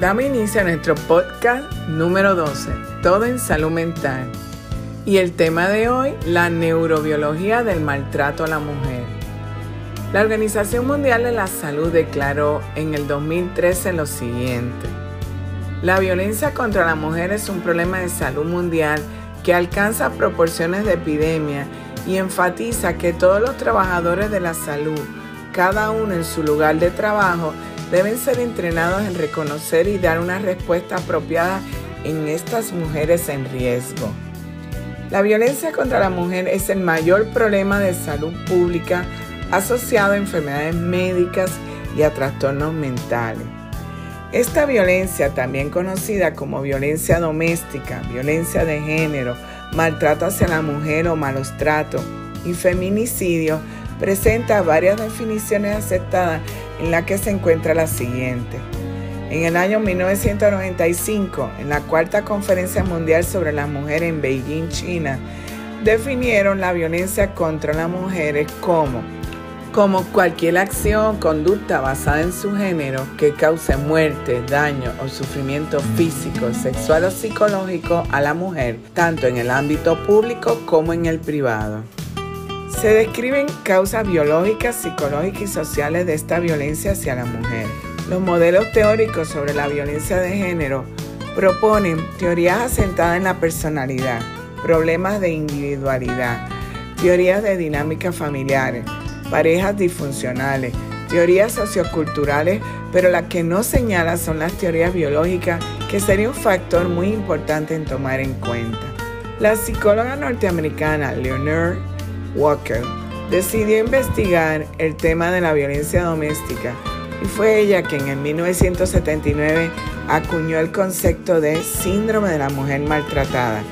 Damos inicio a nuestro podcast número 12, Todo en Salud Mental. Y el tema de hoy, la neurobiología del maltrato a la mujer. La Organización Mundial de la Salud declaró en el 2013 lo siguiente. La violencia contra la mujer es un problema de salud mundial que alcanza proporciones de epidemia y enfatiza que todos los trabajadores de la salud, cada uno en su lugar de trabajo, deben ser entrenados en reconocer y dar una respuesta apropiada en estas mujeres en riesgo. La violencia contra la mujer es el mayor problema de salud pública asociado a enfermedades médicas y a trastornos mentales. Esta violencia, también conocida como violencia doméstica, violencia de género, maltrato hacia la mujer o malos tratos y feminicidio, presenta varias definiciones aceptadas en la que se encuentra la siguiente. En el año 1995, en la Cuarta Conferencia Mundial sobre la Mujer en Beijing, China, definieron la violencia contra las mujeres como como cualquier acción o conducta basada en su género que cause muerte, daño o sufrimiento físico, sexual o psicológico a la mujer, tanto en el ámbito público como en el privado. Se describen causas biológicas, psicológicas y sociales de esta violencia hacia la mujer. Los modelos teóricos sobre la violencia de género proponen teorías asentadas en la personalidad, problemas de individualidad, teorías de dinámicas familiares, parejas disfuncionales, teorías socioculturales, pero las que no señala son las teorías biológicas, que sería un factor muy importante en tomar en cuenta. La psicóloga norteamericana Leonore Walker decidió investigar el tema de la violencia doméstica y fue ella quien en 1979 acuñó el concepto de síndrome de la mujer maltratada,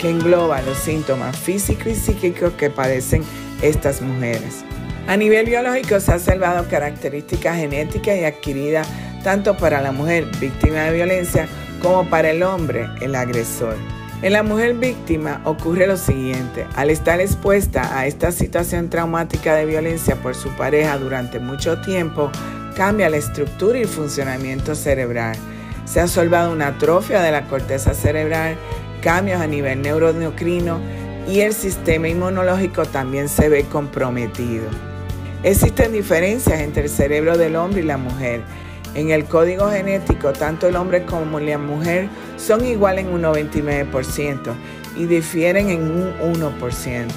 que engloba los síntomas físicos y psíquicos que padecen estas mujeres. A nivel biológico se ha observado características genéticas y adquiridas tanto para la mujer víctima de violencia como para el hombre, el agresor. En la mujer víctima ocurre lo siguiente, al estar expuesta a esta situación traumática de violencia por su pareja durante mucho tiempo, cambia la estructura y el funcionamiento cerebral. Se ha observado una atrofia de la corteza cerebral, cambios a nivel neuroendocrino y el sistema inmunológico también se ve comprometido. Existen diferencias entre el cerebro del hombre y la mujer. En el código genético, tanto el hombre como la mujer son iguales en un 99% y difieren en un 1%.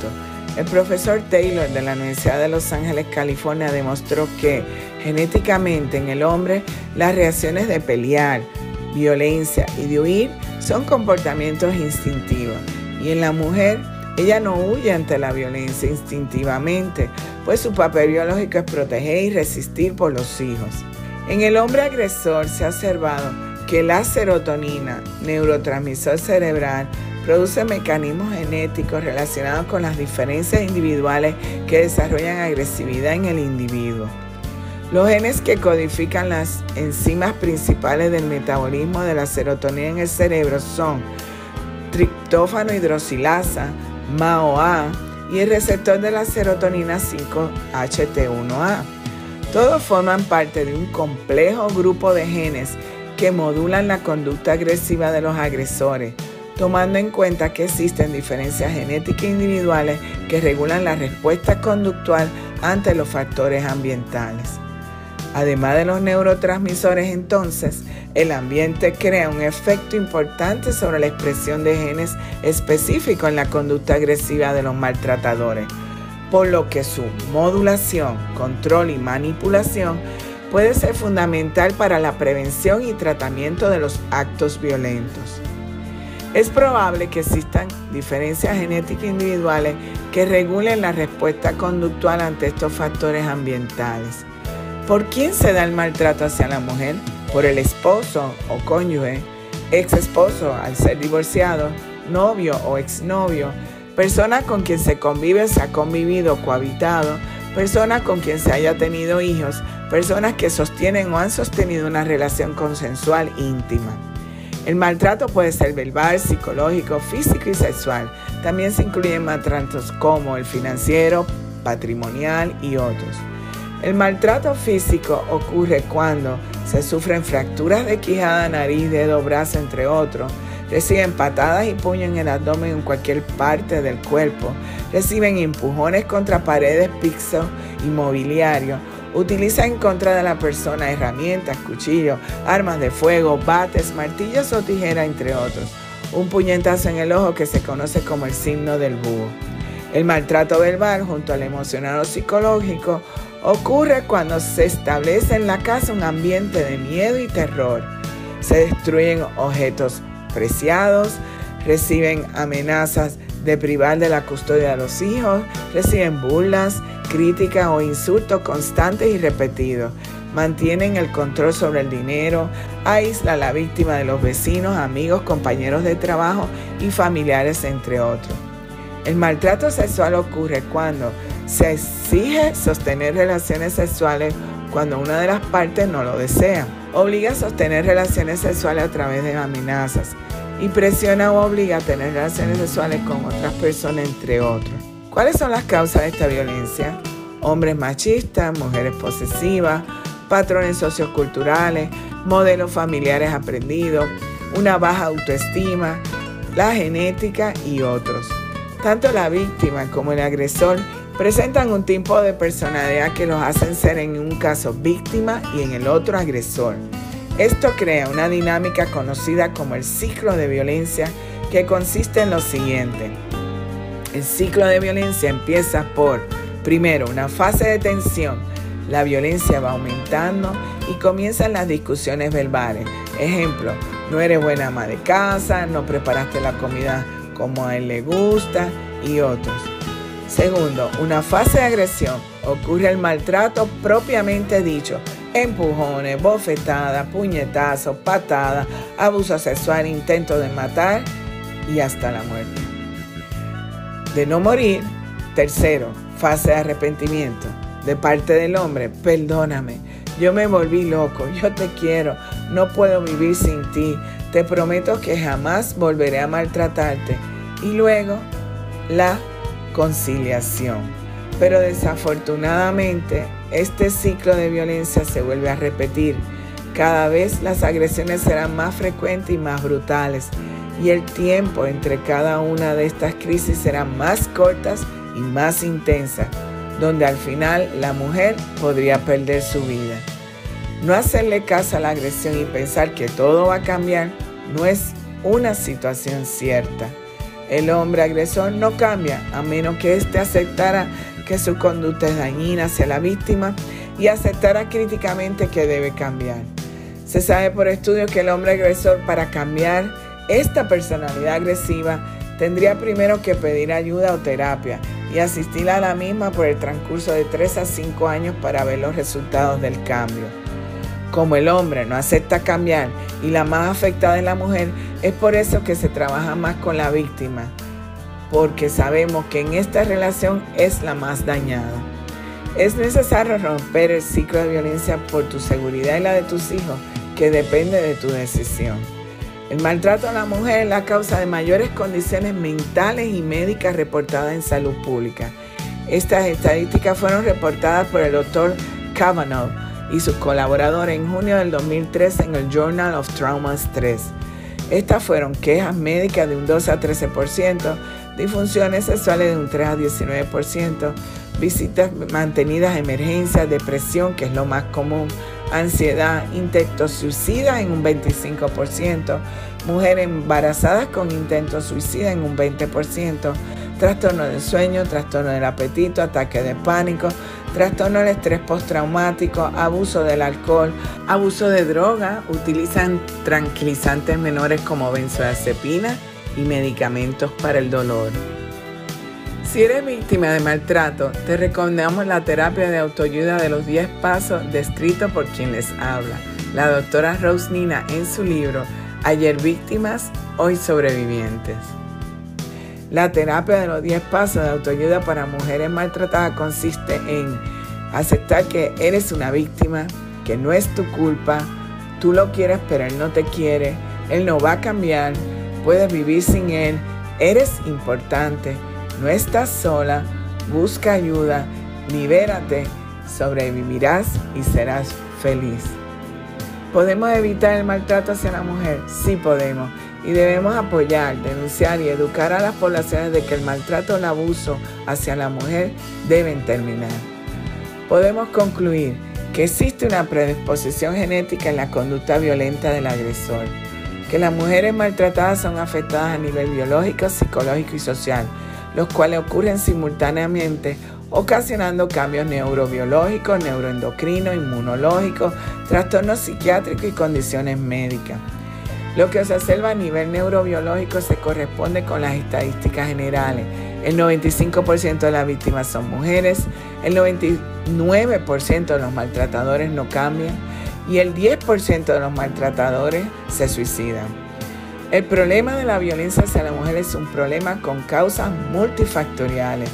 El profesor Taylor de la Universidad de Los Ángeles, California, demostró que genéticamente en el hombre las reacciones de pelear, violencia y de huir son comportamientos instintivos y en la mujer ella no huye ante la violencia instintivamente, pues su papel biológico es proteger y resistir por los hijos. En el hombre agresor se ha observado que la serotonina, neurotransmisor cerebral, produce mecanismos genéticos relacionados con las diferencias individuales que desarrollan agresividad en el individuo. Los genes que codifican las enzimas principales del metabolismo de la serotonina en el cerebro son triptófano hidroxilasa, MAOA y el receptor de la serotonina 5-HT1A. Todos forman parte de un complejo grupo de genes que modulan la conducta agresiva de los agresores, tomando en cuenta que existen diferencias genéticas individuales que regulan la respuesta conductual ante los factores ambientales. Además de los neurotransmisores, entonces, el ambiente crea un efecto importante sobre la expresión de genes específicos en la conducta agresiva de los maltratadores, por lo que su modulación, control y manipulación puede ser fundamental para la prevención y tratamiento de los actos violentos. Es probable que existan diferencias genéticas individuales que regulen la respuesta conductual ante estos factores ambientales. ¿Por quién se da el maltrato hacia la mujer? ¿Por el esposo o cónyuge, ex esposo al ser divorciado, novio o exnovio, persona con quien se convive, se ha convivido, cohabitado, persona con quien se haya tenido hijos, personas que sostienen o han sostenido una relación consensual íntima? El maltrato puede ser verbal, psicológico, físico y sexual. También se incluyen maltratos como el financiero, patrimonial y otros. El maltrato físico ocurre cuando Se sufren fracturas de quijada, nariz, dedo, brazo, entre otros. Reciben patadas y puños en el abdomen en cualquier parte del cuerpo. Reciben empujones contra paredes, pisos y mobiliario. Utilizan en contra de la persona herramientas, cuchillos, armas de fuego, bates, martillos o tijeras, entre otros. Un puñetazo en el ojo que se conoce como el signo del búho. El maltrato verbal junto al emocional o psicológico ocurre cuando se establece en la casa un ambiente de miedo y terror. Se destruyen objetos reciben amenazas de privar de la custodia de los hijos, reciben burlas, críticas o insultos constantes y repetidos. Mantienen el control sobre el dinero, aísla a la víctima de los vecinos, amigos, compañeros de trabajo y familiares, entre otros. El maltrato sexual ocurre cuando se exige sostener relaciones sexuales cuando una de las partes no lo desea. Obliga a sostener relaciones sexuales a través de amenazas y presiona o obliga a tener relaciones sexuales con otras personas, entre otros. ¿Cuáles son las causas de esta violencia? Hombres machistas, mujeres posesivas, patrones socioculturales, modelos familiares aprendidos, una baja autoestima, la genética y otros. Tanto la víctima como el agresor presentan un tipo de personalidad que los hacen ser en un caso víctima y en el otro agresor. Esto crea una dinámica conocida como el ciclo de violencia que consiste en lo siguiente. El ciclo de violencia empieza por, primero, una fase de tensión. La violencia va aumentando y comienzan las discusiones verbales. Ejemplo, no eres buena ama de casa, no preparaste la comida como a él le gusta y otros. Segundo, una fase de agresión. Ocurre el maltrato propiamente dicho. Empujones, bofetadas, puñetazos, patadas, abuso sexual, intento de matar y hasta la muerte. De no morir. Tercero, fase de arrepentimiento. De parte del hombre, perdóname. Yo me volví loco, yo te quiero, no puedo vivir sin ti. Te prometo que jamás volveré a maltratarte. Y luego, la conciliación. Pero desafortunadamente, este ciclo de violencia se vuelve a repetir. Cada vez las agresiones serán más frecuentes y más brutales. Y el tiempo entre cada una de estas crisis será más cortas y más intensas, donde al final la mujer podría perder su vida. No hacerle caso a la agresión y pensar que todo va a cambiar no es una situación cierta. El hombre agresor no cambia a menos que éste aceptara que su conducta es dañina hacia la víctima y aceptara críticamente que debe cambiar. Se sabe por estudios que el hombre agresor para cambiar esta personalidad agresiva tendría primero que pedir ayuda o terapia y asistir a la misma por el transcurso de 3 a 5 años para ver los resultados del cambio. Como el hombre no acepta cambiar y la más afectada es la mujer, es por eso que se trabaja más con la víctima, porque sabemos que en esta relación es la más dañada. Es necesario romper el ciclo de violencia por tu seguridad y la de tus hijos, que depende de tu decisión. El maltrato a la mujer es la causa de mayores condiciones mentales y médicas reportadas en salud pública. Estas estadísticas fueron reportadas por el doctor Kavanaugh y sus colaboradores en junio del 2003 en el Journal of Trauma Stress. Estas fueron quejas médicas de un 12 a 13%, disfunciones sexuales de un 3 a 19%, visitas mantenidas a emergencias, depresión, que es lo más común, ansiedad, intentos suicidas en un 25%, mujeres embarazadas con intentos suicidas en un 20%, trastorno del sueño, trastorno del apetito, ataque de pánico, trastorno del estrés postraumático, abuso del alcohol, abuso de droga, utilizan tranquilizantes menores como benzodiazepina y medicamentos para el dolor. Si eres víctima de maltrato, te recomendamos la terapia de autoayuda de los 10 pasos descrito por quien les habla, la doctora Rose Nina en su libro Ayer víctimas, hoy sobrevivientes. La terapia de los 10 pasos de autoayuda para mujeres maltratadas consiste en aceptar que eres una víctima, que no es tu culpa, tú lo quieres pero él no te quiere, él no va a cambiar, puedes vivir sin él, eres importante, no estás sola, busca ayuda, libérate, sobrevivirás y serás feliz. ¿Podemos evitar el maltrato hacia la mujer? Sí podemos. Y debemos apoyar, denunciar y educar a las poblaciones de que el maltrato o el abuso hacia la mujer deben terminar. Podemos concluir que existe una predisposición genética en la conducta violenta del agresor, que las mujeres maltratadas son afectadas a nivel biológico, psicológico y social, los cuales ocurren simultáneamente ocasionando cambios neurobiológicos, neuroendocrinos, inmunológicos, trastornos psiquiátricos y condiciones médicas. Lo que se observa a nivel neurobiológico se corresponde con las estadísticas generales. El 95% de las víctimas son mujeres, el 99% de los maltratadores no cambian y el 10% de los maltratadores se suicidan. El problema de la violencia hacia la mujer es un problema con causas multifactoriales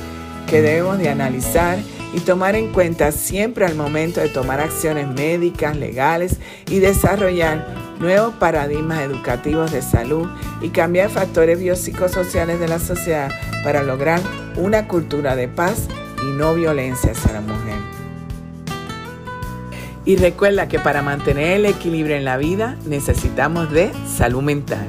que debemos de analizar y tomar en cuenta siempre al momento de tomar acciones médicas, legales y desarrollar nuevos paradigmas educativos de salud y cambiar factores biopsicosociales de la sociedad para lograr una cultura de paz y no violencia hacia la mujer. Y recuerda que para mantener el equilibrio en la vida necesitamos de salud mental.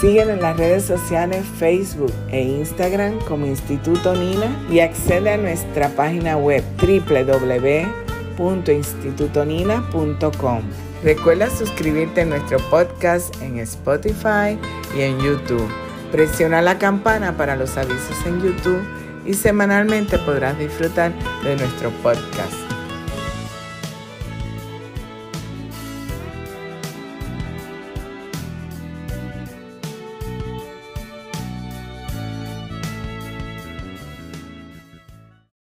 Síguenos en las redes sociales Facebook e Instagram como Instituto Nina y accede a nuestra página web www.institutonina.com. Recuerda suscribirte a nuestro podcast en Spotify y en YouTube. Presiona la campana para los avisos en YouTube y semanalmente podrás disfrutar de nuestro podcast.